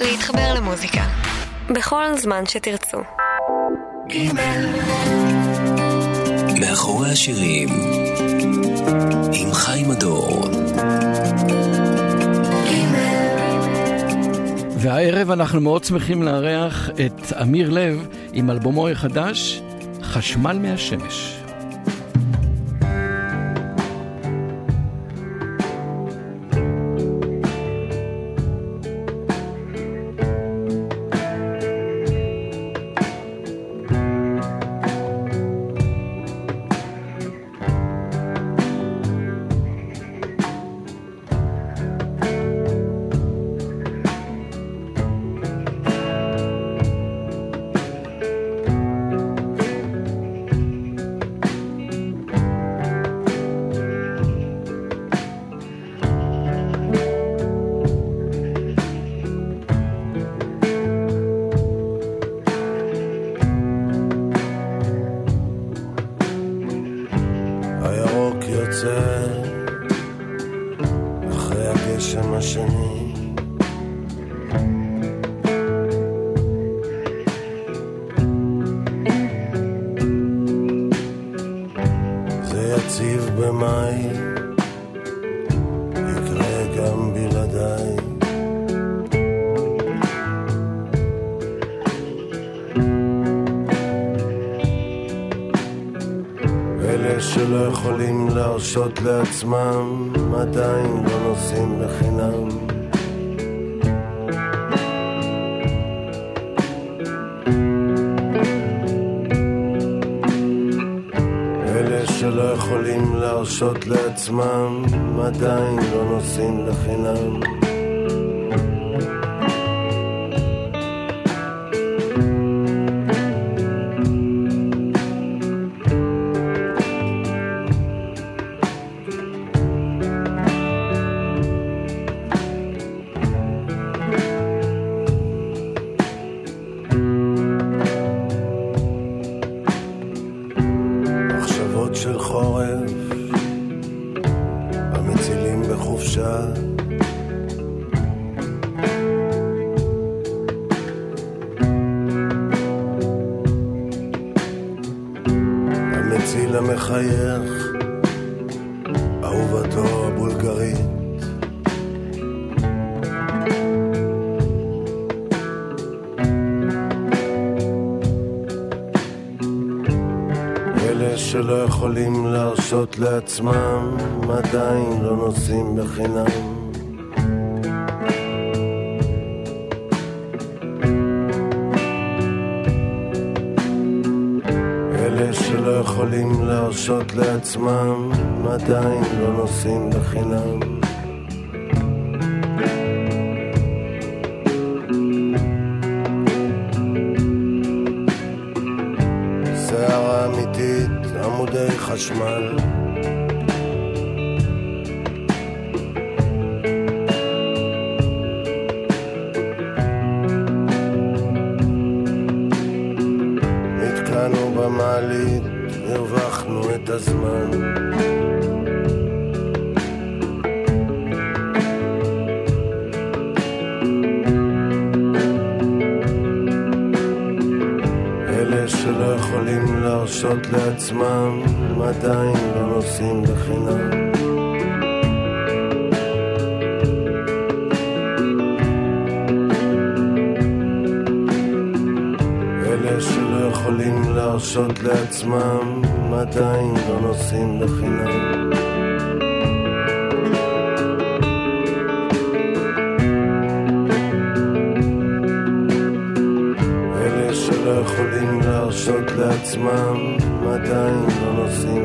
להתחבר למוזיקה. בכל זמן שתרצו. מאחורי השירים עם חיים הדור והערב אנחנו מאוד שמחים לארח את אמיר לב עם אלבומו החדש, חשמל מהשמש. לעצמם עדיין לא נוסעים בחינם שלא יכולים להרשות לעצמם עדיין לא נוסעים לחינם לעצמם עדיין לא נוסעים בחינם. אלה שלא יכולים להרשות לעצמם עדיין לא נוסעים בחינם חשמל להרשות לעצמם עדיין לעצמם עדיין לא נוסעים בחינם. להרשות לעצמם עדיין לא נוסעים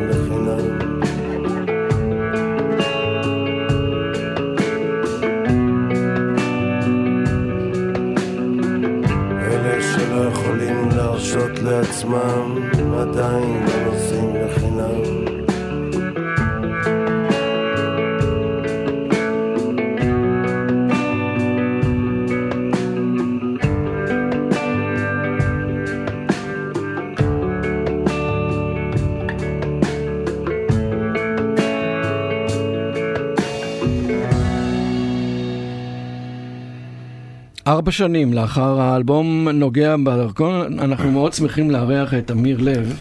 שנים לאחר האלבום נוגע בדרכון, אנחנו מאוד שמחים לארח את אמיר לב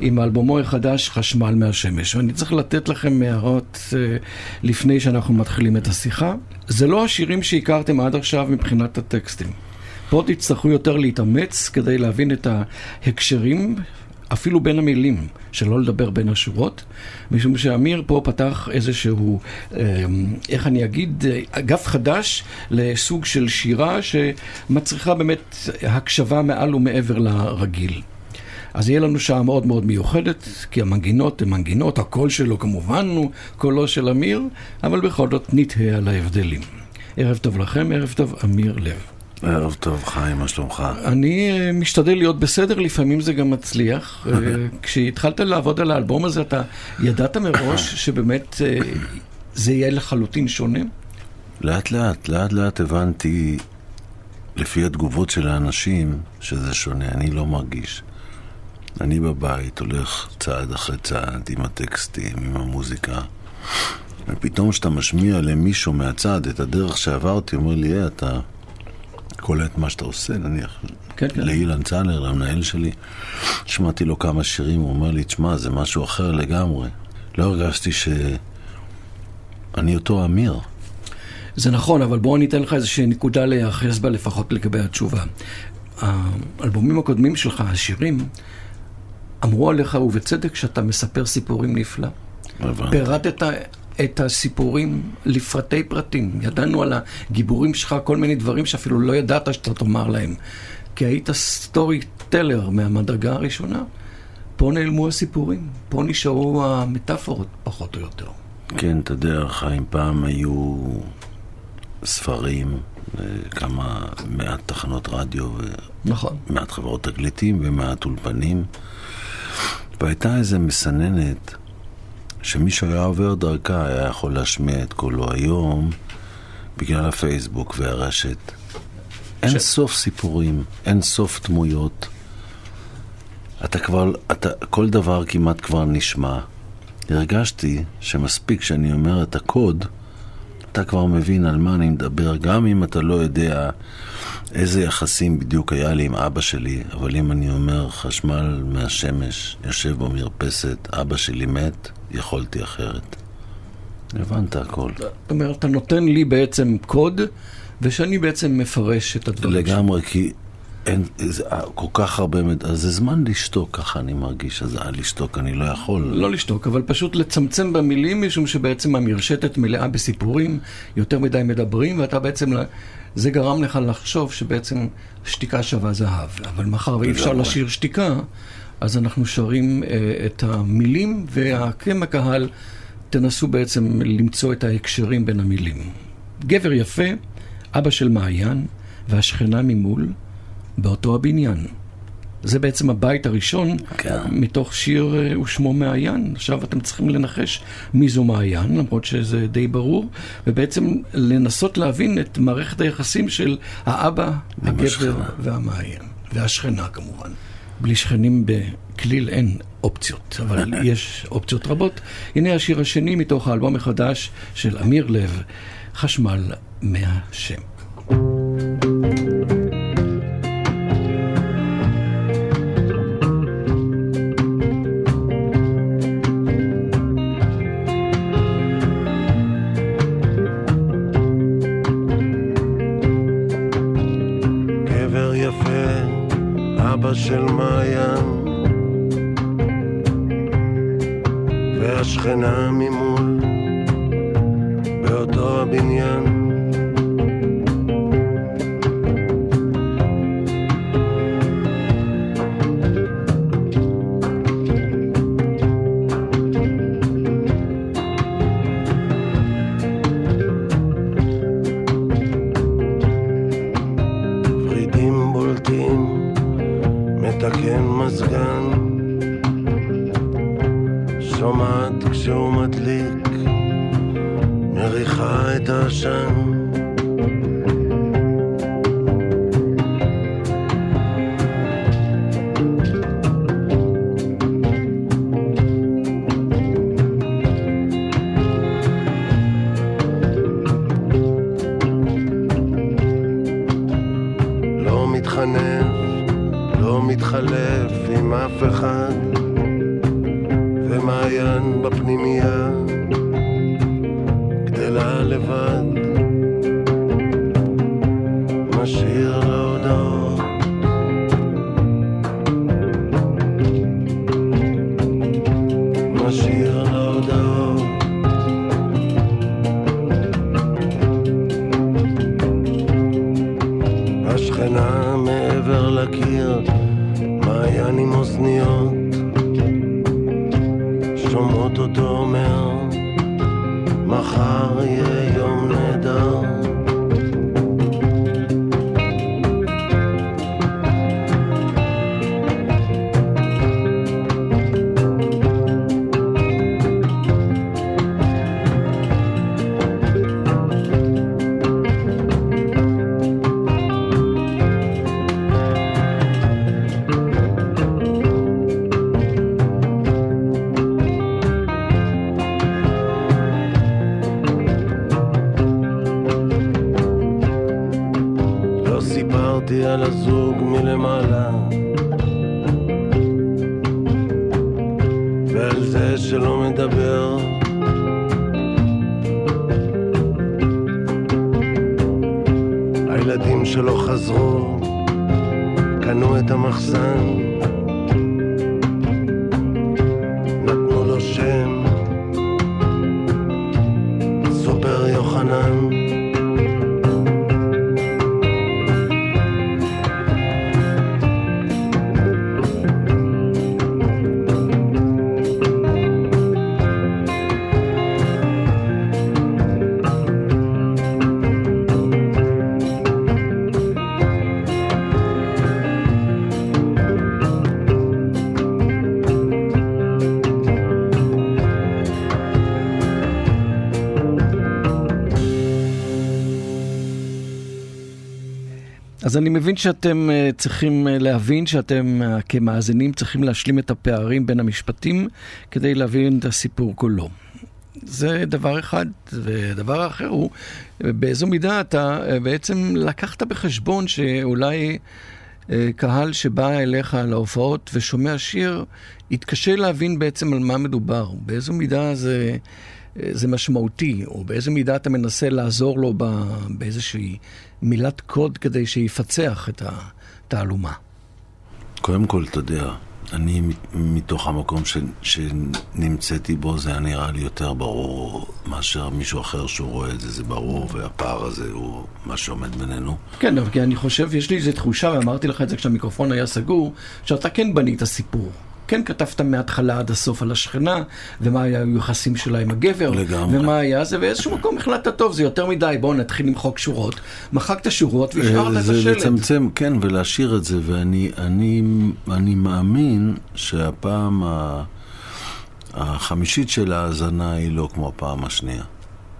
עם אלבומו החדש חשמל מהשמש. ואני צריך לתת לכם הערות uh, לפני שאנחנו מתחילים את השיחה. זה לא השירים שהכרתם עד עכשיו מבחינת הטקסטים. פה תצטרכו יותר להתאמץ כדי להבין את ההקשרים אפילו בין המילים, שלא לדבר בין השורות, משום שאמיר פה פתח איזשהו, אמ, איך אני אגיד, אגף חדש לסוג של שירה שמצריכה באמת הקשבה מעל ומעבר לרגיל. אז יהיה לנו שעה מאוד מאוד מיוחדת, כי המנגינות הן מנגינות, הקול שלו כמובן הוא קולו של אמיר, אבל בכל זאת נתהה על ההבדלים. ערב טוב לכם, ערב טוב, אמיר לב. ערב טוב, חיים, מה שלומך? אני אה, משתדל להיות בסדר, לפעמים זה גם מצליח. אה, כשהתחלת לעבוד על האלבום הזה, אתה ידעת מראש שבאמת אה, זה יהיה לחלוטין שונה? לאט לאט, לאט לאט הבנתי, לפי התגובות של האנשים, שזה שונה. אני לא מרגיש. אני בבית הולך צעד אחרי צעד עם הטקסטים, עם המוזיקה. ופתאום כשאתה משמיע למישהו מהצד את הדרך שעברתי, אומר לי, היי, אתה קולט מה שאתה עושה, נניח, כן, כן. לאילן צלר, למנהל שלי. שמעתי לו כמה שירים, הוא אומר לי, תשמע, זה משהו אחר לגמרי. לא הרגשתי שאני אותו אמיר. זה נכון, אבל בואו אני אתן לך איזושהי נקודה להיאחז בה לפחות לגבי התשובה. האלבומים הקודמים שלך, השירים, אמרו עליך, ובצדק, שאתה מספר סיפורים נפלא. הבנתי. פירטת את הסיפורים לפרטי פרטים. ידענו על הגיבורים שלך כל מיני דברים שאפילו לא ידעת שאתה תאמר להם. כי היית סטורי טלר מהמדרגה הראשונה. פה נעלמו הסיפורים, פה נשארו המטאפורות פחות או יותר. כן, אתה יודע, חיים, פעם היו ספרים, כמה, מעט תחנות רדיו נכון. ומעט חברות תקליטים ומעט אולפנים, והייתה איזה מסננת שמישהו היה עובר דרכה, היה יכול להשמיע את קולו היום בגלל הפייסבוק והרשת. אין ש- סוף סיפורים, אין סוף דמויות. אתה כבר, אתה, כל דבר כמעט כבר נשמע. הרגשתי שמספיק שאני אומר את הקוד, אתה כבר מבין על מה אני מדבר, גם אם אתה לא יודע איזה יחסים בדיוק היה לי עם אבא שלי, אבל אם אני אומר חשמל מהשמש, יושב במרפסת, אבא שלי מת, יכולתי אחרת. הבנת הכל. זאת אומרת, אתה נותן לי בעצם קוד, ושאני בעצם מפרש את הדברים. לגמרי, כי אין, זה, אה, כל כך הרבה, מד- אז זה זמן לשתוק, ככה אני מרגיש, אז אה, לשתוק אני לא יכול. לא לשתוק, אבל פשוט לצמצם במילים, משום שבעצם המרשתת מלאה בסיפורים, יותר מדי מדברים, ואתה בעצם, זה גרם לך לחשוב שבעצם שתיקה שווה זהב. אבל מאחר ואי אפשר. לשיר שתיקה, אז אנחנו שרים אה, את המילים, ואתם הקהל תנסו בעצם למצוא את ההקשרים בין המילים. גבר יפה, אבא של מעיין, והשכנה ממול, באותו הבניין. זה בעצם הבית הראשון כן. מתוך שיר אה, ושמו מעיין. עכשיו אתם צריכים לנחש מי זו מעיין, למרות שזה די ברור, ובעצם לנסות להבין את מערכת היחסים של האבא, הגבר. והמעיין. והשכנה כמובן. בלי שכנים בכליל אין אופציות, אבל יש אופציות רבות. הנה השיר השני מתוך האלבום החדש של אמיר לב, חשמל מהשם. גבר אז אני מבין שאתם אה, צריכים אה, להבין שאתם אה, כמאזינים צריכים להשלים את הפערים בין המשפטים כדי להבין את הסיפור כולו. זה דבר אחד, ודבר אחר הוא, באיזו מידה אתה בעצם לקחת בחשבון שאולי קהל שבא אליך להופעות ושומע שיר, יתקשה להבין בעצם על מה מדובר, באיזו מידה זה, זה משמעותי, או באיזו מידה אתה מנסה לעזור לו באיזושהי מילת קוד כדי שיפצח את התעלומה. קודם כל, אתה יודע, אני מתוך המקום ש, שנמצאתי בו, זה היה נראה לי יותר ברור מאשר מישהו אחר שהוא רואה את זה, זה ברור, והפער הזה הוא מה שעומד בינינו. כן, אבל כי אני חושב, יש לי איזו תחושה, ואמרתי לך את זה כשהמיקרופון היה סגור, שאתה כן בנית סיפור. כן כתבת מההתחלה עד הסוף על השכנה, ומה היו היחסים שלה עם הגבר, לגמרי. ומה היה זה, באיזשהו מקום החלטת, טוב, זה יותר מדי, בואו נתחיל למחוק שורות. מחקת שורות והשארת את זה השלט. לצמצם, כן, ולהשאיר את זה, ואני אני, אני מאמין שהפעם ה- החמישית של ההאזנה היא לא כמו הפעם השנייה.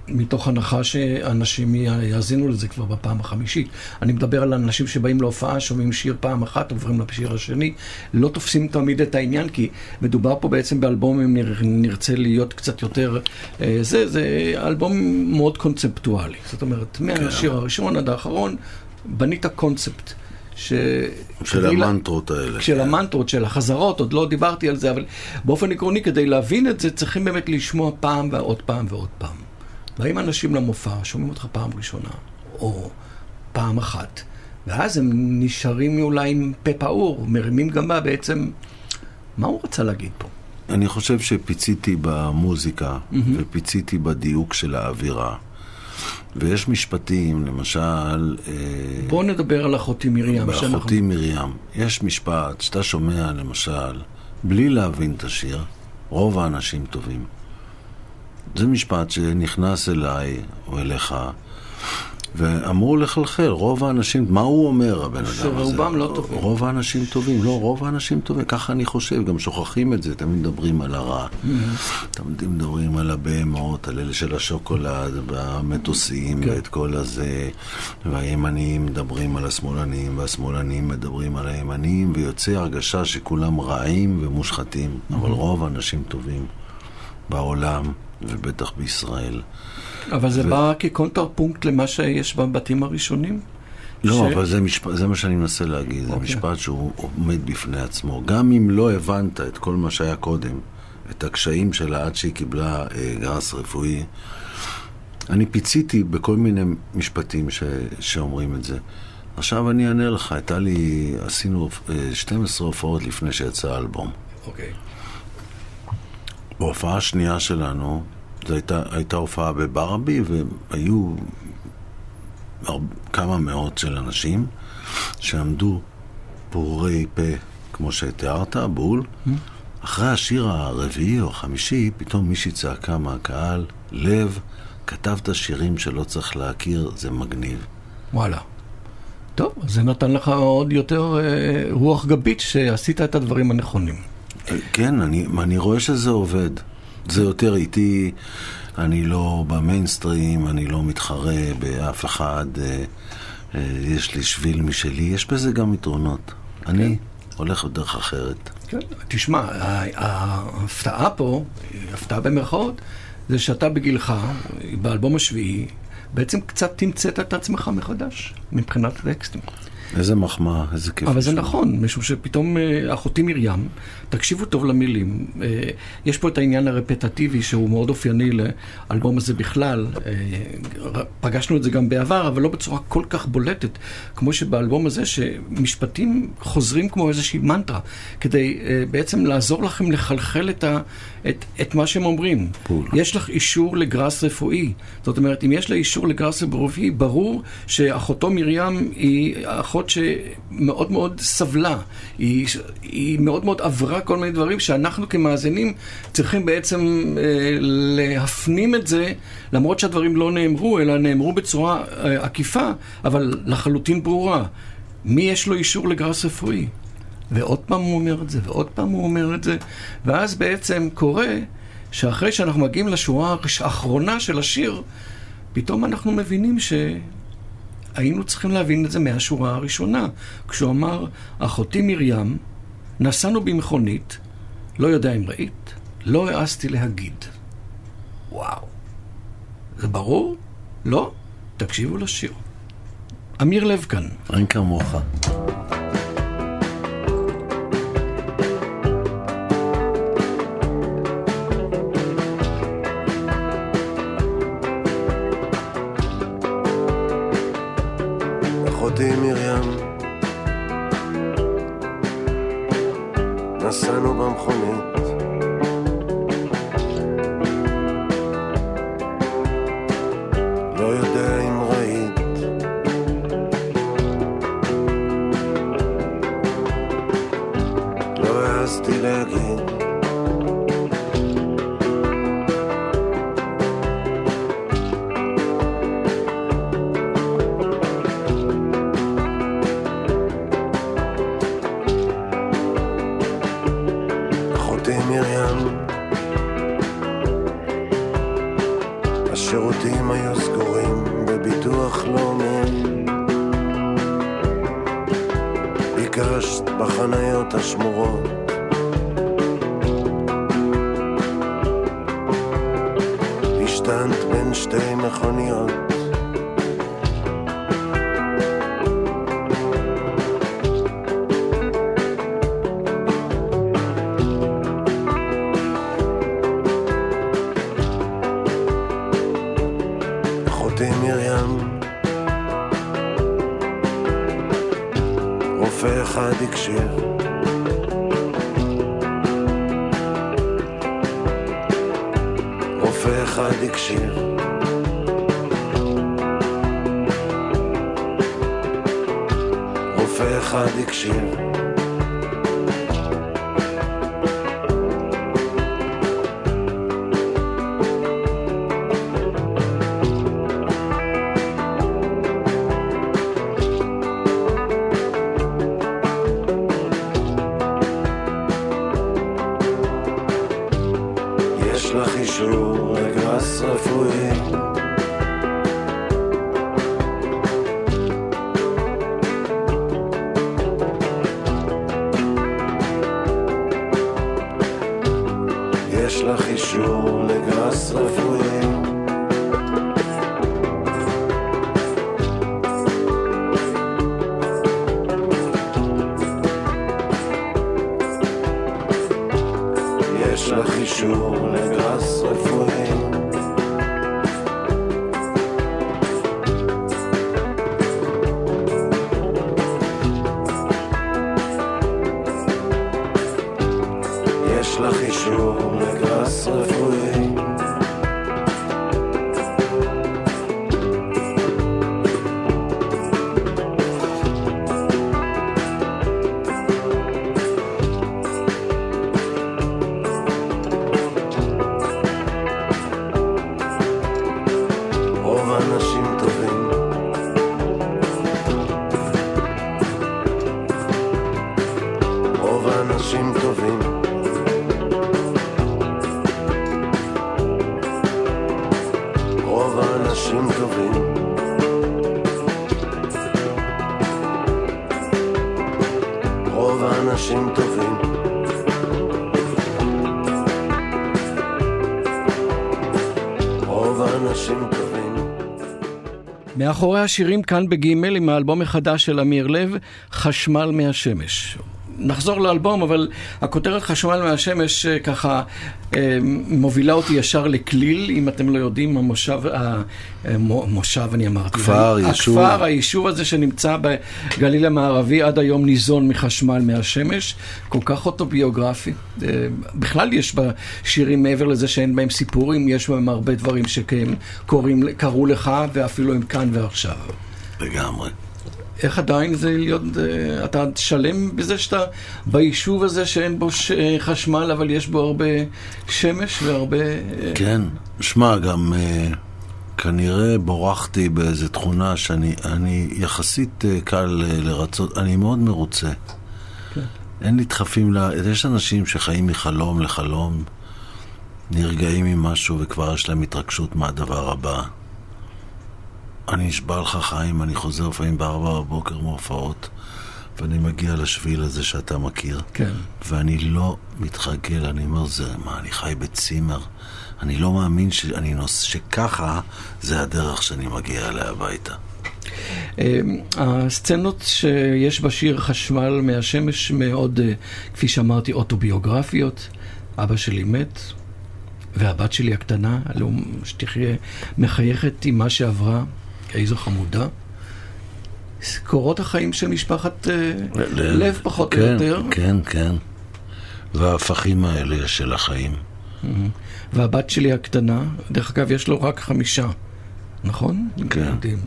מתוך הנחה שאנשים יאזינו לזה כבר בפעם החמישית. אני מדבר על אנשים שבאים להופעה, שומעים שיר פעם אחת, עוברים לשיר השני, לא תופסים תמיד את העניין, כי מדובר פה בעצם באלבום, אם נר- נרצה להיות קצת יותר... אה, זה, זה אלבום מאוד קונספטואלי. זאת אומרת, מהשיר הראשון עד האחרון, בנית קונספט. ש... של כדי לה- המנטרות האלה. של כן. המנטרות, של החזרות, עוד לא דיברתי על זה, אבל באופן עקרוני, כדי להבין את זה, צריכים באמת לשמוע פעם ועוד פעם ועוד פעם. באים אנשים למופע, שומעים אותך פעם ראשונה, או פעם אחת, ואז הם נשארים אולי עם פה פעור, מרימים גבה בעצם, מה הוא רצה להגיד פה? אני חושב שפיציתי במוזיקה, ופיציתי בדיוק של האווירה. ויש משפטים, למשל... אה, בואו נדבר על אחותי מרים. באחותי מרים, יש משפט שאתה שומע, למשל, בלי להבין את השיר, רוב האנשים טובים. זה משפט שנכנס אליי או אליך, ואמור לחלחל, רוב האנשים, מה הוא אומר, הבן אדם הזה? שרובם לא טובים. רוב האנשים טובים, לא, רוב האנשים טובים, ככה אני חושב, גם שוכחים את זה, תמיד מדברים על הרע. תמיד מדברים על הבהמות, על אלה של השוקולד, והמטוסים, כן. ואת כל הזה, והימנים מדברים על השמאלנים, והשמאלנים מדברים על הימנים, ויוצא הרגשה שכולם רעים ומושחתים, אבל רוב האנשים טובים בעולם, ובטח בישראל. אבל זה ו- בא כקונטרפונקט למה שיש בבתים הראשונים? לא, ש- אבל זה, משפט, זה מה שאני מנסה להגיד, זה אוקיי. משפט שהוא עומד בפני עצמו. גם אם לא הבנת את כל מה שהיה קודם, את הקשיים שלה עד שהיא קיבלה אה, גרס רפואי, אני פיציתי בכל מיני משפטים ש, שאומרים את זה. עכשיו אני אענה לך, הייתה לי, עשינו אה, 12 הופעות לפני שיצא האלבום. אוקיי. בהופעה השנייה שלנו, זו הייתה, הייתה הופעה בברבי, והיו הר- כמה מאות של אנשים שעמדו פעורי פה, כמו שתיארת, בול. אחרי השיר הרביעי או החמישי, פתאום מישהי צעקה מהקהל, לב, כתבת שירים שלא צריך להכיר, זה מגניב. וואלה. טוב, זה נתן לך עוד יותר אה, רוח גבית שעשית את הדברים הנכונים. כן, אני, אני רואה שזה עובד. זה יותר איטי, אני לא במיינסטרים, אני לא מתחרה באף אחד, אה, אה, יש לי שביל משלי, יש בזה גם יתרונות. אני הולך בדרך אחרת. כן, תשמע, ההפתעה פה, הפתעה במרכאות, זה שאתה בגילך, באלבום השביעי, בעצם קצת תמצאת את עצמך מחדש, מבחינת טקסטים. איזה מחמאה, איזה כיף. אבל זה. נכון, משום שפתאום אה, אחותי מרים, תקשיבו טוב למילים, אה, יש פה את העניין הרפטטיבי שהוא מאוד אופייני לאלבום הזה בכלל, אה, פגשנו את זה גם בעבר, אבל לא בצורה כל כך בולטת, כמו שבאלבום הזה, שמשפטים חוזרים כמו איזושהי מנטרה, כדי אה, בעצם לעזור לכם לחלחל את, ה, את, את מה שהם אומרים. בול. יש לך אישור לגראס רפואי. זאת אומרת, אם יש לה אישור לגראס רפואי, ברור שאחותו מרים היא אחות שמאוד מאוד סבלה. היא, היא מאוד מאוד עברה כל מיני דברים שאנחנו כמאזינים צריכים בעצם אה, להפנים את זה, למרות שהדברים לא נאמרו, אלא נאמרו בצורה אה, עקיפה, אבל לחלוטין ברורה. מי יש לו אישור לגראס רפואי? ועוד פעם הוא אומר את זה, ועוד פעם הוא אומר את זה, ואז בעצם קורה שאחרי שאנחנו מגיעים לשורה האחרונה של השיר, פתאום אנחנו מבינים שהיינו צריכים להבין את זה מהשורה הראשונה. כשהוא אמר, אחותי מרים, נסענו במכונית, לא יודע אם ראית, לא העזתי להגיד. וואו. זה ברור? לא? תקשיבו לשיר. אמיר לב כאן. אין כמוך. אחותי מרים, רופא אחד הקשיב. רופא אחד הקשיב. רופא אחד הקשיב. מאחורי השירים כאן בגימל עם האלבום החדש של אמיר לב, חשמל מהשמש. נחזור לאלבום, אבל הכותרת חשמל מהשמש אה, ככה מובילה אותי ישר לכליל, אם אתם לא יודעים, המושב, המושב אני אמרתי. כפר, יישוב. הכפר, היישוב הזה שנמצא בגליל המערבי עד היום ניזון מחשמל מהשמש, כל כך אוטוביוגרפי. אה, בכלל יש בשירים מעבר לזה שאין בהם סיפורים, יש בהם הרבה דברים שקרו לך ואפילו הם כאן ועכשיו. לגמרי. איך עדיין זה להיות, אה, אתה שלם בזה שאתה ביישוב הזה שאין בו ש, אה, חשמל, אבל יש בו הרבה שמש והרבה... אה, כן, שמע, גם אה, כנראה בורחתי באיזה תכונה שאני אני יחסית קל לרצות, אני מאוד מרוצה. אין לי דחפים ל... יש אנשים שחיים מחלום לחלום, נרגעים ממשהו וכבר יש להם התרגשות מהדבר הבא. אני נשבע לך חיים, אני חוזר לפעמים בארבע בבוקר מהופעות, ואני מגיע לשביל הזה שאתה מכיר. כן. ואני לא מתרגל, אני אומר, זה מה, אני חי בצימר. אני לא מאמין שאני נוס... שככה זה הדרך שאני מגיע אליה הביתה. אה, הסצנות שיש בשיר חשמל מהשמש מאוד, אה, כפי שאמרתי, אוטוביוגרפיות. אבא שלי מת, והבת שלי הקטנה, שתחיה, מחייכת עם מה שעברה, איזו חמודה. קורות החיים של משפחת אה, לב פחות או כן, יותר. כן, כן. וההפכים האלה של החיים. והבת שלי הקטנה, דרך אגב, יש לו רק חמישה, נכון? כן. ילדים.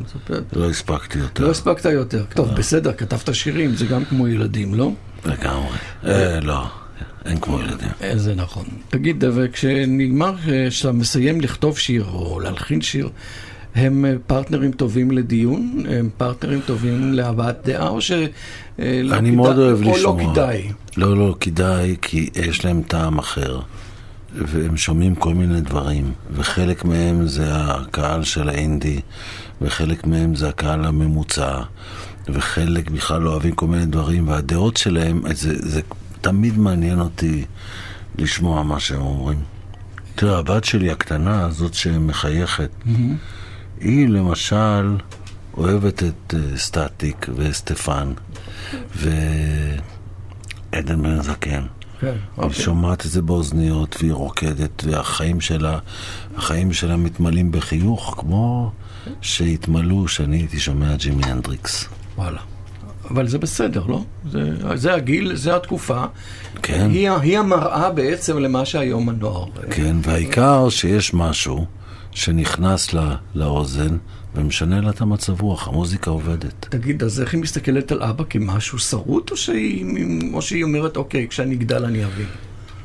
לא הספקתי יותר. לא הספקת יותר. טוב, בסדר, כתבת שירים, זה גם כמו ילדים, לא? לגמרי. אה, לא, אין כמו ילדים. אה, זה נכון. תגיד, וכשנגמר, אה, כשאתה מסיים לכתוב שיר או להלחין שיר, הם אה, פרטנרים טובים לדיון? הם פרטנרים טובים להבעת דעה, או שלא כדאי? אני מאוד אוהב או לשמוע. לא כדאי? לא, לא, כדאי, כי יש להם טעם אחר. והם שומעים כל מיני דברים, וחלק מהם זה הקהל של האינדי, וחלק מהם זה הקהל הממוצע, וחלק בכלל לא אוהבים כל מיני דברים, והדעות שלהם, זה, זה תמיד מעניין אותי לשמוע מה שהם אומרים. תראה, הבת שלי הקטנה, זאת שמחייכת, היא למשל אוהבת את אה, סטטיק וסטפן ועדן בן זקן. כן, היא אוקיי. שומעת את זה באוזניות והיא רוקדת והחיים שלה, החיים שלה מתמלאים בחיוך כמו שהתמלאו כשאני הייתי שומע ג'ימי הנדריקס. וואלה. אבל זה בסדר, לא? זה, זה הגיל, זה התקופה. כן. היא, היא המראה בעצם למה שהיום הנוער. אה, כן, והעיקר שיש משהו שנכנס לה, לאוזן ומשנה לה את המצב רוח, המוזיקה עובדת. תגיד, אז איך היא מסתכלת על אבא כמשהו שרוט, או שהיא, או שהיא אומרת, אוקיי, כשאני אגדל אני אבין?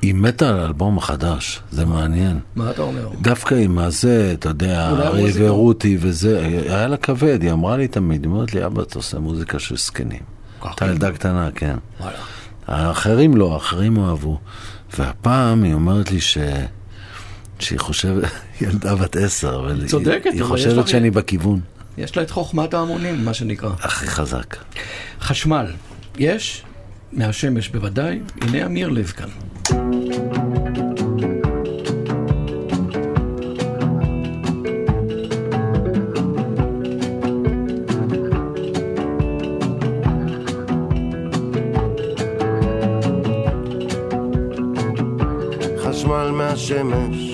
היא מתה על האלבום החדש, זה מעניין. מה אתה אומר? דווקא עם הזה, אתה יודע, המוזיקה. ורותי וזה, היה לה כבד, היא אמרה לי תמיד, היא אומרת לי, אבא, אתה עושה מוזיקה של זקנים. אתה ילדה קטנה, כן. האחרים לא, האחרים אהבו. והפעם היא אומרת לי ש... שהיא חושבת, ילדה בת עשר, אבל היא- צודקת, היא יש חושבת לך- שאני בכיוון. יש לה את חוכמת ההמונים, מה שנקרא. הכי חזק. חשמל, יש, מהשמש בוודאי, הנה אמיר לב כאן. חשמל מה... מהשמש.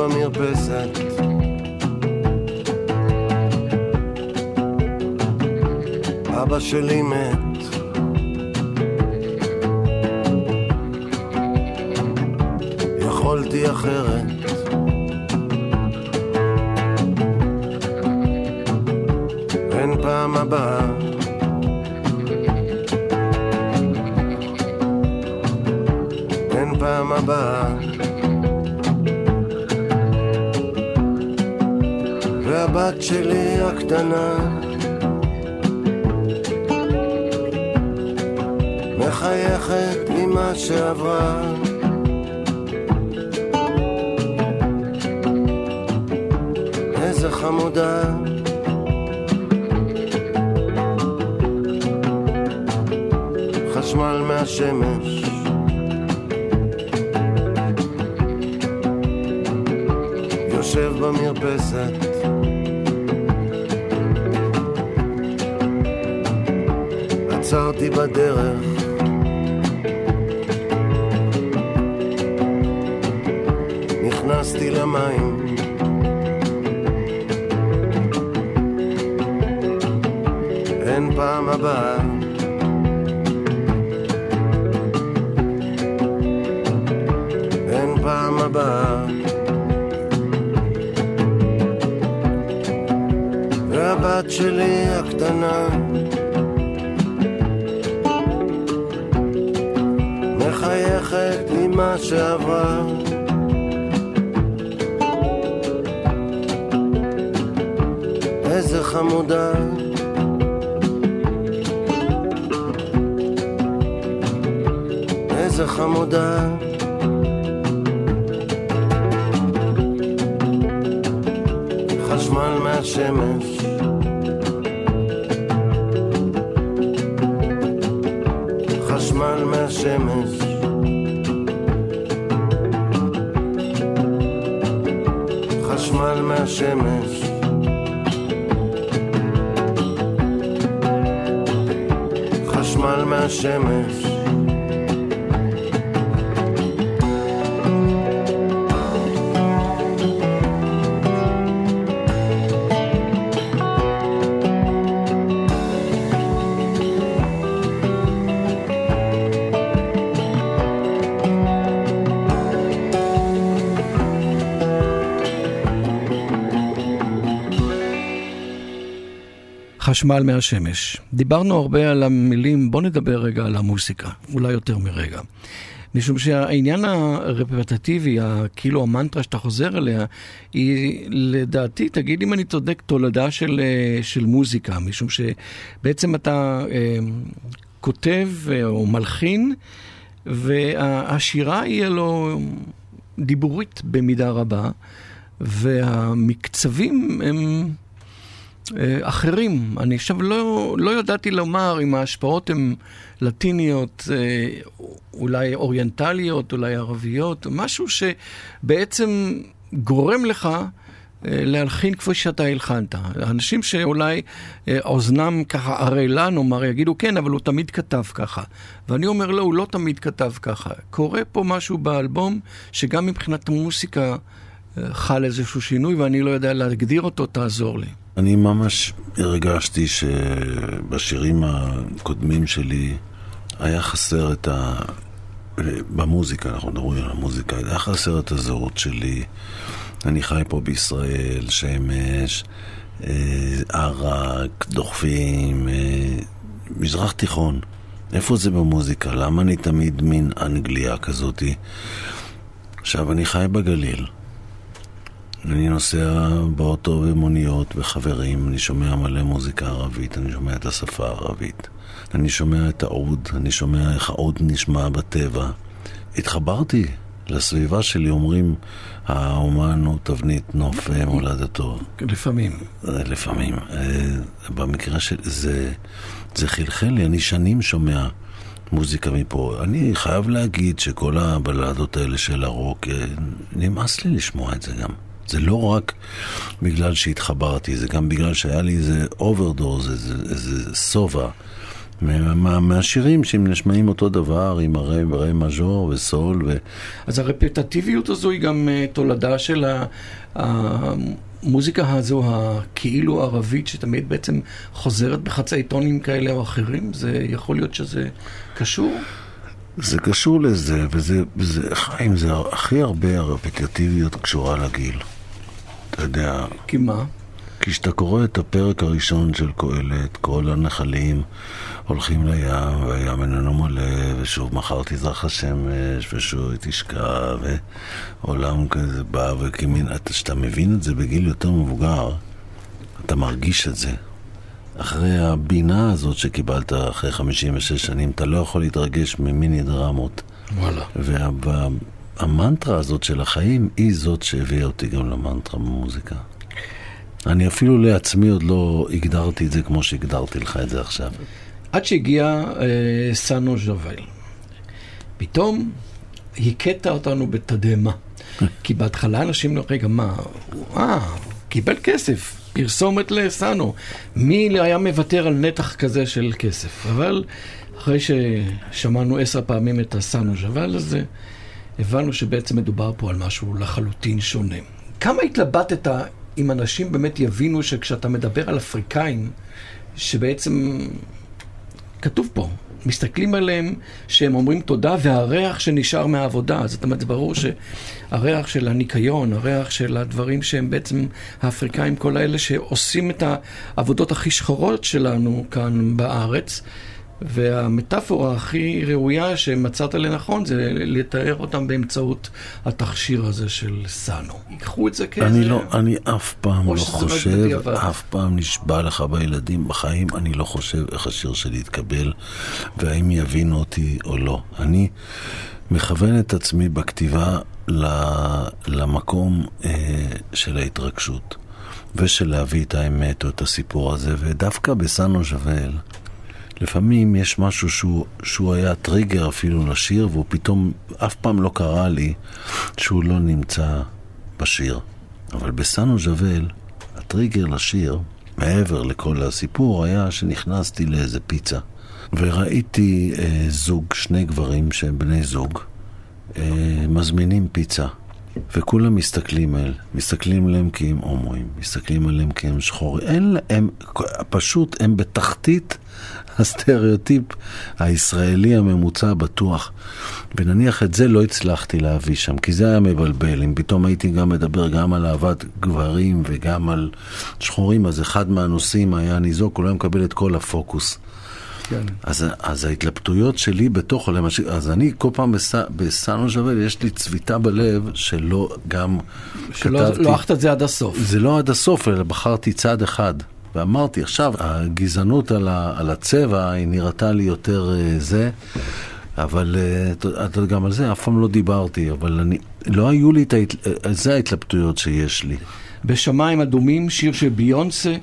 במרפסת. אבא שלי מת. יכולתי אחרת והבת שלי הקטנה. מחייכת ממה שעברה. איזה חמודה. חשמל מהשמש. יושב במרפסת עצרתי בדרך. נכנסתי למים. אין פעם הבאה. אין פעם הבאה. והבת שלי הקטנה שעברה איזה חמודה. איזה חמודה חשמל מהשמש. חשמל מהשמש חשמל מהשמש. דיברנו הרבה על המילים, בוא נדבר רגע על המוסיקה, אולי יותר מרגע. משום שהעניין הרפטטיבי, כאילו המנטרה שאתה חוזר אליה, היא לדעתי, תגיד אם אני צודק, תולדה של, של מוזיקה, משום שבעצם אתה אה, כותב או מלחין, והשירה היא הלוא דיבורית במידה רבה, והמקצבים הם... אחרים. אני עכשיו לא, לא ידעתי לומר אם ההשפעות הן לטיניות, אולי אוריינטליות, אולי ערביות, משהו שבעצם גורם לך להלחין כפי שאתה הלחנת. אנשים שאולי אוזנם ככה ערלה, נאמר, יגידו כן, אבל הוא תמיד כתב ככה. ואני אומר לא, הוא לא תמיד כתב ככה. קורה פה משהו באלבום שגם מבחינת המוסיקה חל איזשהו שינוי ואני לא יודע להגדיר אותו, תעזור לי. אני ממש הרגשתי שבשירים הקודמים שלי היה חסר את ה... במוזיקה, אנחנו מדברים על המוזיקה, היה חסר את הזהות שלי. אני חי פה בישראל, שמש, ערק, דוחפים, מזרח תיכון. איפה זה במוזיקה? למה אני תמיד מין אנגליה כזאתי? עכשיו, אני חי בגליל. אני נוסע באוטו במוניות וחברים, אני שומע מלא מוזיקה ערבית, אני שומע את השפה הערבית. אני שומע את העוד, אני שומע איך העוד נשמע בטבע. התחברתי לסביבה שלי, אומרים, האומן הוא תבנית נוף מולדתו. לפעמים. לפעמים. במקרה של זה, זה חלחל לי, אני שנים שומע מוזיקה מפה. אני חייב להגיד שכל הבלדות האלה של הרוק, נמאס לי לשמוע את זה גם. זה לא רק בגלל שהתחברתי, זה גם בגלל שהיה לי איזה overdose, איזה, איזה סובה מה- מה- מהשירים שהם נשמעים אותו דבר, עם הרי ורי מז'ור וסול, ו... אז הרפטטיביות הזו היא גם אה, תולדה של ה- המוזיקה הזו, הכאילו ערבית, שתמיד בעצם חוזרת בחצאי טונים כאלה או אחרים. זה יכול להיות שזה קשור? זה קשור לזה, וזה, וזה, חיים, זה הכי הרבה הרפטטיביות קשורה לגיל. אתה יודע, כי מה? כי כשאתה קורא את הפרק הראשון של קהלת, כל הנחלים הולכים לים, והים איננו מלא, ושוב מחר תזרח השמש, ושוב היא תשקע, ועולם כזה בא, וכמין, כשאתה מבין את זה בגיל יותר מבוגר, אתה מרגיש את זה. אחרי הבינה הזאת שקיבלת אחרי 56 שנים, אתה לא יכול להתרגש ממיני דרמות. וואלה. והמנטרה הזאת של החיים היא זאת שהביאה אותי גם למנטרה במוזיקה. אני אפילו לעצמי עוד לא הגדרתי את זה כמו שהגדרתי לך את זה עכשיו. עד שהגיע אה, סאנו ז'וול. פתאום הכית אותנו בתדהמה. כי בהתחלה אנשים רגע, מה, אה, קיבל כסף, פרסומת לסאנו. מי היה מוותר על נתח כזה של כסף? אבל אחרי ששמענו עשר פעמים את הסאנו ז'וול הזה, הבנו שבעצם מדובר פה על משהו לחלוטין שונה. כמה התלבטת אם אנשים באמת יבינו שכשאתה מדבר על אפריקאים, שבעצם כתוב פה, מסתכלים עליהם שהם אומרים תודה והריח שנשאר מהעבודה. זאת אומרת, זה ברור שהריח של הניקיון, הריח של הדברים שהם בעצם האפריקאים, כל האלה שעושים את העבודות הכי שחורות שלנו כאן בארץ. והמטאפורה הכי ראויה שמצאת לנכון זה לתאר אותם באמצעות התכשיר הזה של סאנו. ייקחו את זה כאיזה... אני לא, אני אף פעם לא חושב. אף פעם נשבע לך בילדים בחיים, אני לא חושב איך השיר שלי יתקבל, והאם יבינו אותי או לא. אני מכוון את עצמי בכתיבה למקום אה, של ההתרגשות, ושל להביא את האמת או את הסיפור הזה, ודווקא בסנו ז'וול, לפעמים יש משהו שהוא, שהוא היה טריגר אפילו לשיר, והוא פתאום, אף פעם לא קרה לי שהוא לא נמצא בשיר. אבל בסנו ז'וול, הטריגר לשיר, מעבר לכל הסיפור, היה שנכנסתי לאיזה פיצה. וראיתי אה, זוג, שני גברים שהם בני זוג, אה, מזמינים פיצה. וכולם מסתכלים על, מסתכלים עליהם כי הם הומואים, מסתכלים עליהם כי הם שחורים. אין להם, פשוט הם בתחתית הסטריאוטיפ הישראלי הממוצע בטוח. ונניח את זה לא הצלחתי להביא שם, כי זה היה מבלבל. אם פתאום הייתי גם מדבר גם על אהבת גברים וגם על שחורים, אז אחד מהנושאים היה ניזוק, הוא לא מקבל את כל הפוקוס. כן. אז, אז ההתלבטויות שלי בתוך, למשל, אז אני כל פעם בס, בסנו ז'וול, יש לי צביטה בלב שלא גם שלא כתבתי, לא הלכת את זה עד הסוף. זה לא עד הסוף, אלא בחרתי צד אחד. ואמרתי, עכשיו, הגזענות על, ה, על הצבע, היא נראתה לי יותר אה, זה, אבל אה, אתה גם על זה אף פעם לא דיברתי, אבל אני, לא היו לי את ההת... אה, זה ההתלבטויות שיש לי. בשמיים אדומים, שיר של ביונסה,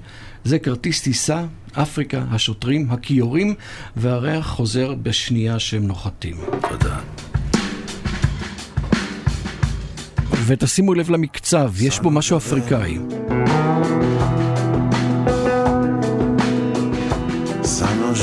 זה כרטיס טיסה, אפריקה, השוטרים, הכיורים, והריח חוזר בשנייה שהם נוחתים. תודה. ותשימו לב למקצב, יש בו משהו אפריקאי. סנו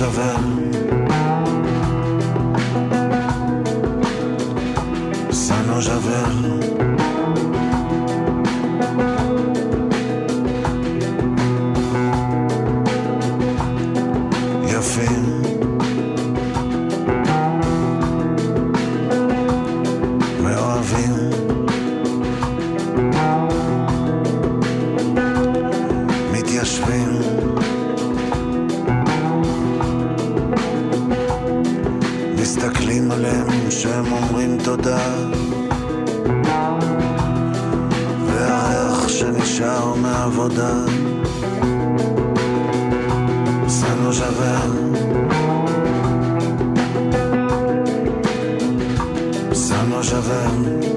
מסתכלים עליהם שהם אומרים תודה. והריח שנשאר מהעבודה. סנו ז'וול סנו ז'וול סנו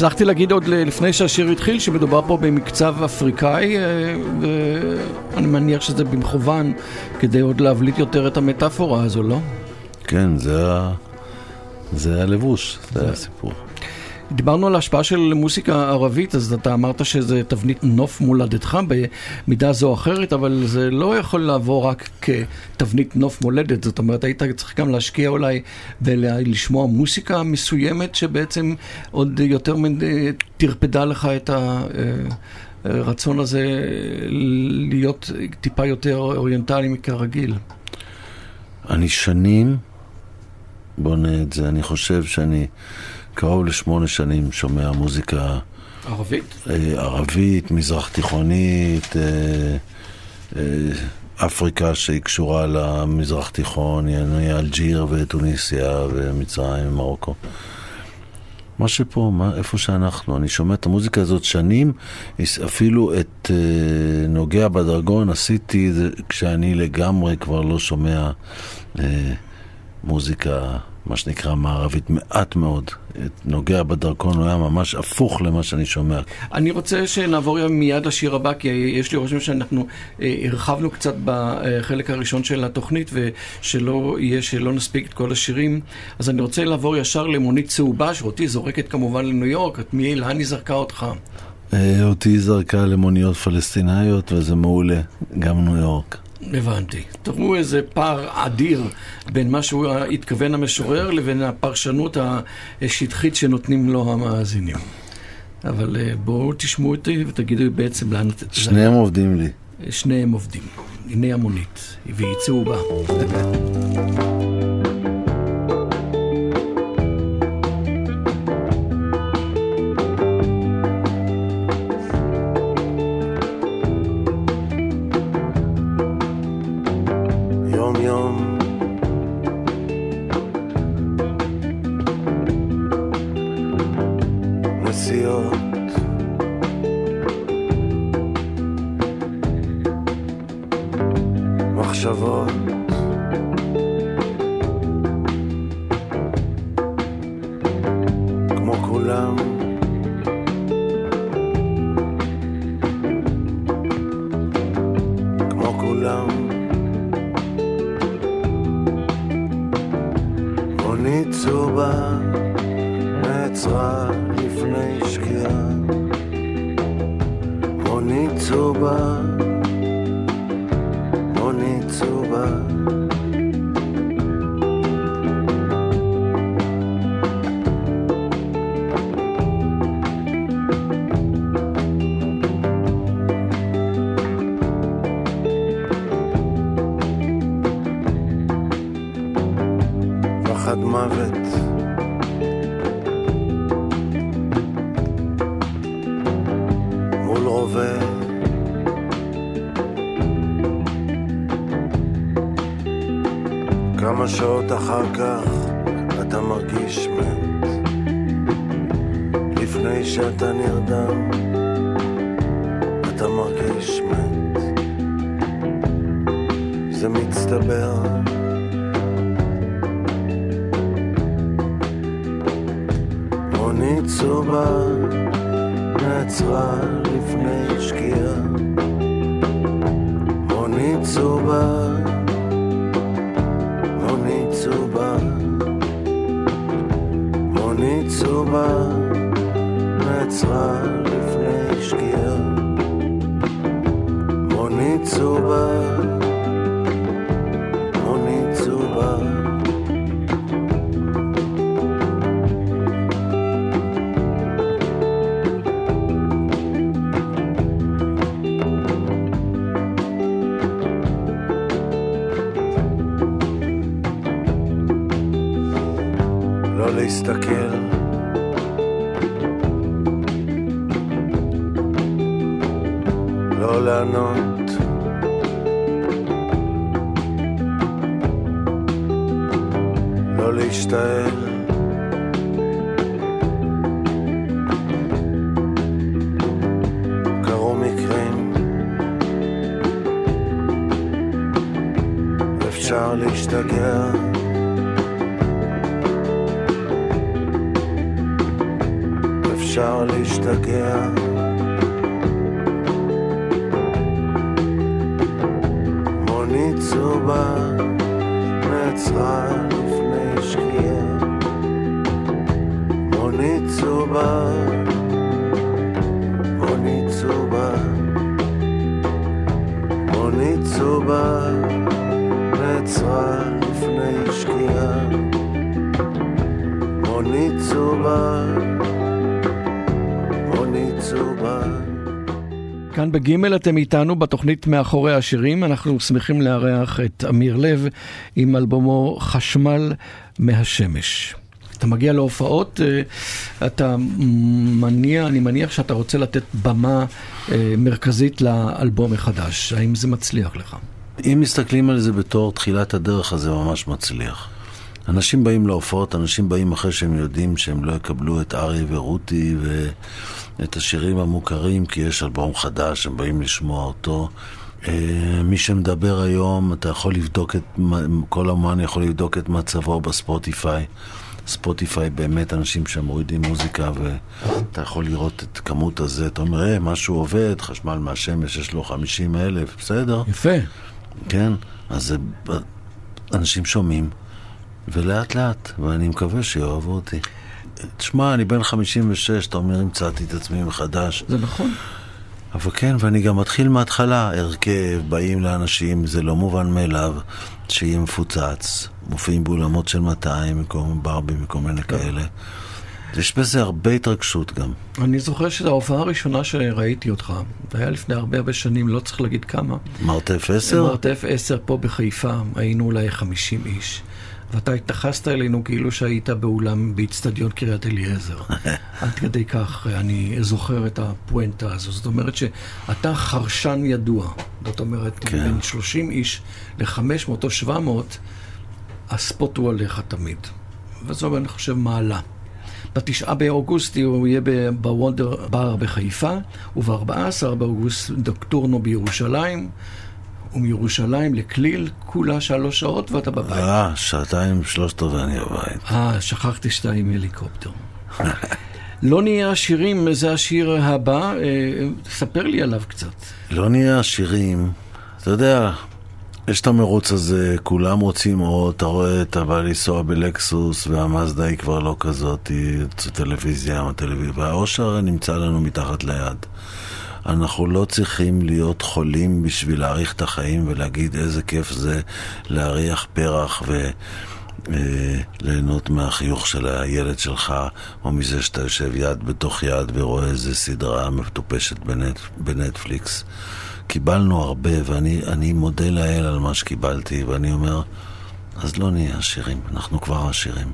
הצלחתי להגיד עוד לפני שהשיר התחיל שמדובר פה במקצב אפריקאי אה, ואני מניח שזה במכוון כדי עוד להבליט יותר את המטאפורה הזו, לא? כן, זה. זה הלבוש, זה הסיפור. דיברנו על ההשפעה של מוסיקה ערבית, אז אתה אמרת שזה תבנית נוף מולדתך במידה זו או אחרת, אבל זה לא יכול לעבור רק כתבנית נוף מולדת, זאת אומרת, היית צריך גם להשקיע אולי ולשמוע מוסיקה מסוימת שבעצם עוד יותר טרפדה לך את הרצון הזה להיות טיפה יותר אוריינטלי מכרגיל. אני שנים בונה את זה, אני חושב שאני קרוב לשמונה שנים שומע מוזיקה ערבית? אה, ערבית, מזרח תיכונית, אה, אה, אפריקה שהיא קשורה למזרח תיכון, יעני אלג'יר וטוניסיה ומצרים ומרוקו. מה שפה, מה, איפה שאנחנו, אני שומע את המוזיקה הזאת שנים, אפילו את אה, נוגע בדרגון עשיתי זה כשאני לגמרי כבר לא שומע אה, מוזיקה, מה שנקרא מערבית, מעט מאוד. נוגע בדרכון הוא היה ממש הפוך למה שאני שומע. אני רוצה שנעבור מיד לשיר הבא, כי יש לי רושם שאנחנו אה, הרחבנו קצת בחלק הראשון של התוכנית, ושלא יהיה שלא נספיק את כל השירים. אז אני רוצה לעבור ישר למונית צהובה, שאותי זורקת כמובן לניו יורק. את מי, לאן היא זרקה אותך? אה, אותי זרקה למוניות פלסטיניות, וזה מעולה, גם ניו יורק. הבנתי. תראו איזה פער אדיר בין מה שהוא התכוון המשורר לבין הפרשנות השטחית שנותנים לו המאזינים. אבל אה, בואו תשמעו אותי ותגידו בעצם לאן... שניהם עובדים לי. שניהם עובדים. הנה המונית, והיא צהובה. מונית צהובה נעצרה לפני שקיעה מונית צהובה מונית צהובה לא להסתכל. לא לענות. לא להשתעל. קרו מקרים. אפשר להשתגע אפשר להשתגע. מונית צהובה נעצרה כאן בגימל אתם איתנו בתוכנית מאחורי השירים, אנחנו שמחים לארח את אמיר לב עם אלבומו חשמל מהשמש. אתה מגיע להופעות, אה, אתה מניע, אני מניח שאתה רוצה לתת במה אה, מרכזית לאלבום החדש. האם זה מצליח לך? אם מסתכלים על זה בתור תחילת הדרך, אז זה ממש מצליח. אנשים באים להופעות, אנשים באים אחרי שהם יודעים שהם לא יקבלו את ארי ורותי ואת השירים המוכרים, כי יש אלבום חדש, הם באים לשמוע אותו. אה, מי שמדבר היום, אתה יכול לבדוק את, כל אמן יכול לבדוק את מצבו בספוטיפיי. ספוטיפיי באמת אנשים שמורידים מוזיקה ואתה יכול לראות את כמות הזה, אתה אומר, אה, משהו עובד, חשמל מהשמש, יש לו 50 אלף, בסדר. יפה. כן, אז אנשים שומעים, ולאט לאט, ואני מקווה שיאהבו אותי. תשמע, אני בן 56, אתה אומר, המצאתי את עצמי מחדש. זה נכון. אבל כן, ואני גם מתחיל מההתחלה, הרכב, באים לאנשים, זה לא מובן מאליו שיהיה מפוצץ, מופיעים באולמות של 200, מקום ברבי, מכל מיני כאלה. יש בזה הרבה התרגשות גם. אני זוכר שזו ההופעה הראשונה שראיתי אותך, זה היה לפני הרבה הרבה שנים, לא צריך להגיד כמה. מרתף 10? מרתף 10 פה בחיפה, היינו אולי 50 איש. ואתה התייחסת אלינו כאילו שהיית באולם באיצטדיון קריית אליעזר. עד כדי כך אני זוכר את הפואנטה הזו. זאת אומרת שאתה חרשן ידוע. זאת אומרת, כן. בין 30 איש ל-500 או 700, הספוט הוא עליך תמיד. וזו, אני חושב, מעלה. בתשעה באוגוסט הוא יהיה בוונדר בר בחיפה, וב-14 באוגוסט דוקטורנו בירושלים. ומירושלים לכליל, כולה שלוש שעות ואתה בבית. אה, שעתיים, שלושת רבעי אני בבית. אה, שכחתי שאתה עם הליקופטר. לא נהיה עשירים, זה השיר הבא, אה, ספר לי עליו קצת. לא נהיה עשירים, אתה יודע, יש את המרוץ הזה, כולם רוצים עוד, אתה רואה, אתה בא לנסוע בלקסוס, והמאזדה היא כבר לא כזאת, היא טלוויזיה, הטלוויזיה, והאושר נמצא לנו מתחת ליד. אנחנו לא צריכים להיות חולים בשביל להאריך את החיים ולהגיד איזה כיף זה להריח פרח וליהנות מהחיוך של הילד שלך, או מזה שאתה יושב יד בתוך יד ורואה איזה סדרה מטופשת בנט, בנטפליקס. קיבלנו הרבה, ואני מודה לאל על מה שקיבלתי, ואני אומר, אז לא נהיה עשירים, אנחנו כבר עשירים.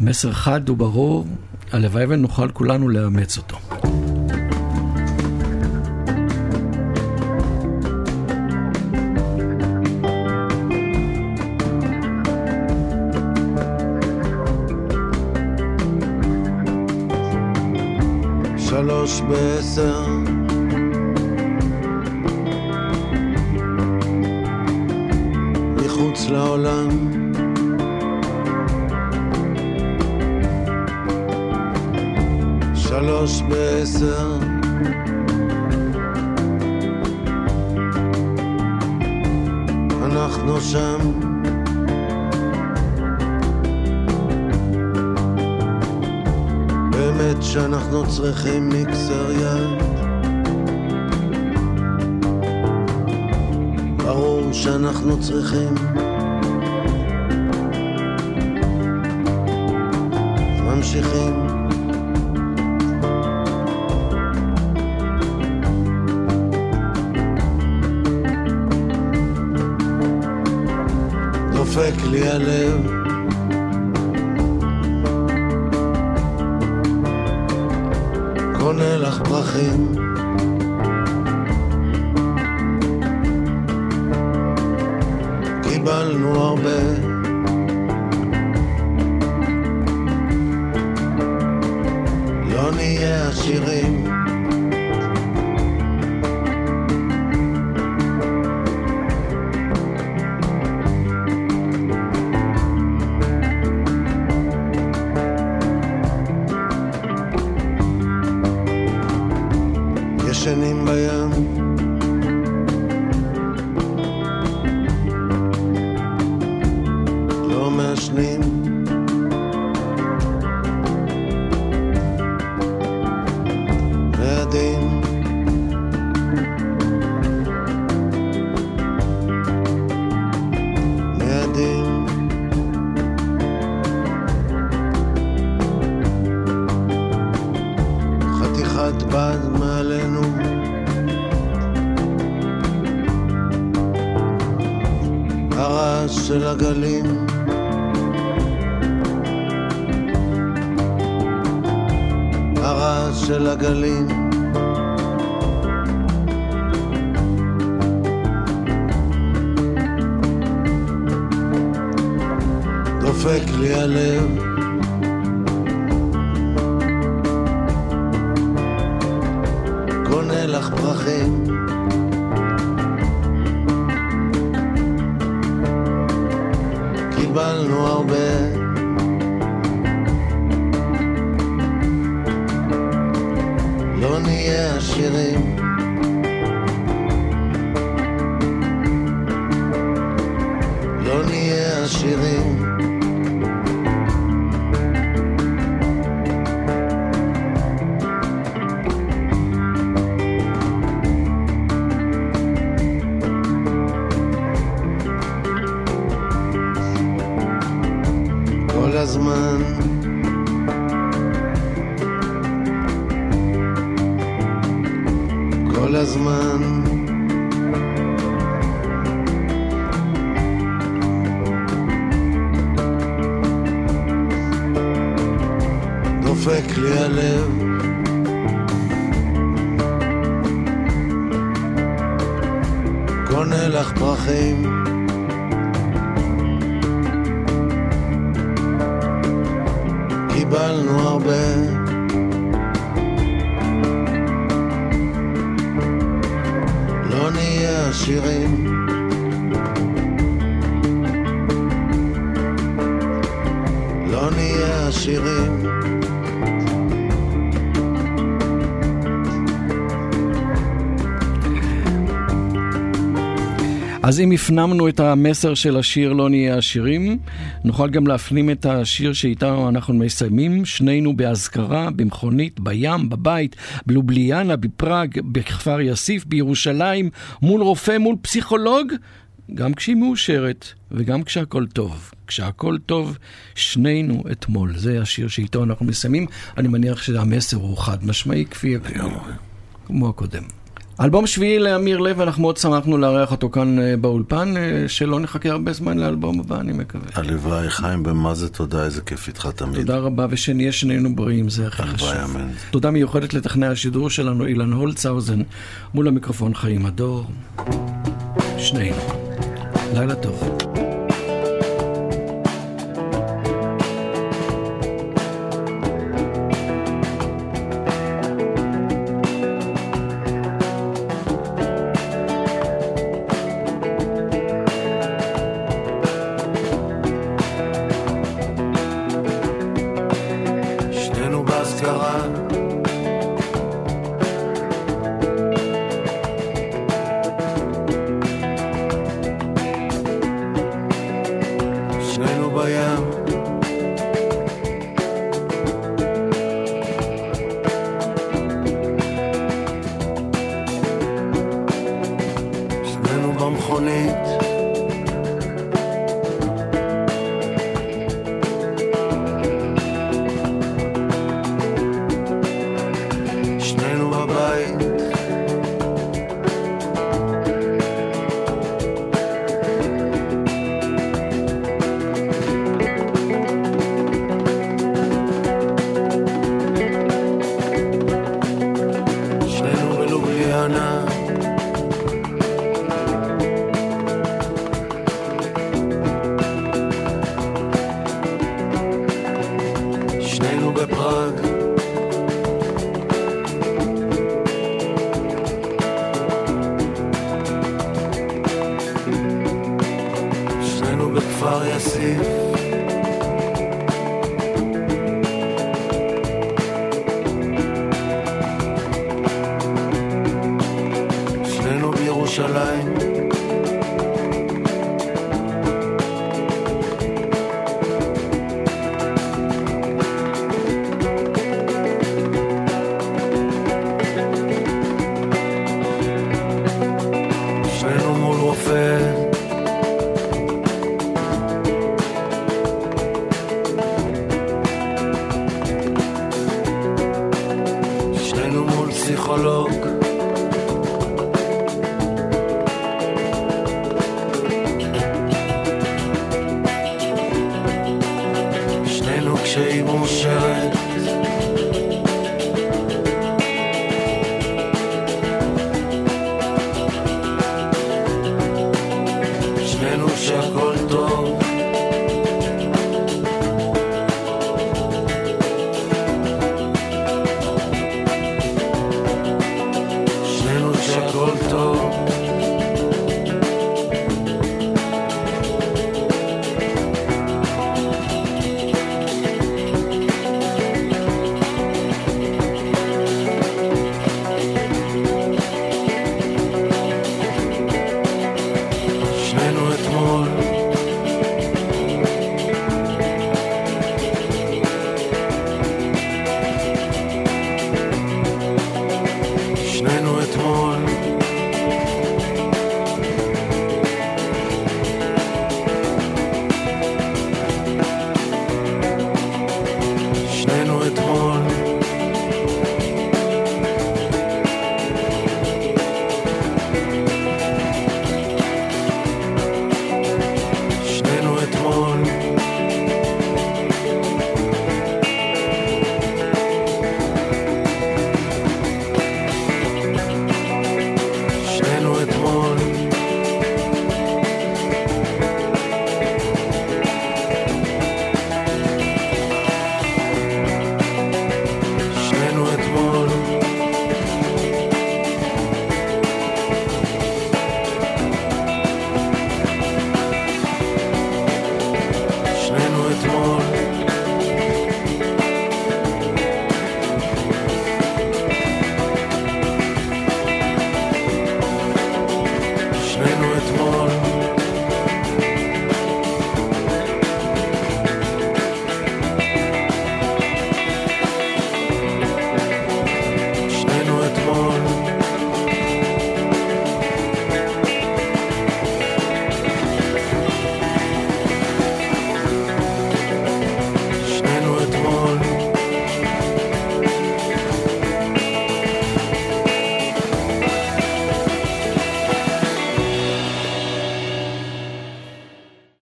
מסר חד וברור, הלוואי ונוכל כולנו לאמץ אותו. שלוש בעשר. מחוץ לעולם. שלוש בעשר. אנחנו שם שאנחנו צריכים מיקסר יד. ברור שאנחנו צריכים. ממשיכים. דופק לי הלב crime לא נהיה עשירים. לא נהיה עשירים אז אם הפנמנו את המסר של השיר לא נהיה עשירים, נוכל גם להפנים את השיר שאיתנו אנחנו מסיימים, שנינו באזכרה, במכונית, בים, בבית, בלובליאנה, בפראג, בכפר יאסיף, בירושלים, מול רופא, מול פסיכולוג, גם כשהיא מאושרת וגם כשהכול טוב. כשהכול טוב, שנינו אתמול. זה השיר שאיתו אנחנו מסיימים. אני מניח שהמסר הוא חד משמעי, כפי כמו הקודם. אלבום שביעי לאמיר לב, אנחנו מאוד שמחנו לארח אותו כאן אה, באולפן, אה, שלא נחכה הרבה זמן לאלבום הבא, אני מקווה. הלוואי, חיים, במה זה תודה, איזה כיף איתך תמיד. תודה רבה, ושנהיה שנינו בריאים, זה הכי חשוב. הלוואי, אמן. תודה מיוחדת לטכנאי השידור שלנו, אילן הולצהאוזן, מול המיקרופון חיים הדור. שנינו. לילה טוב. Prague.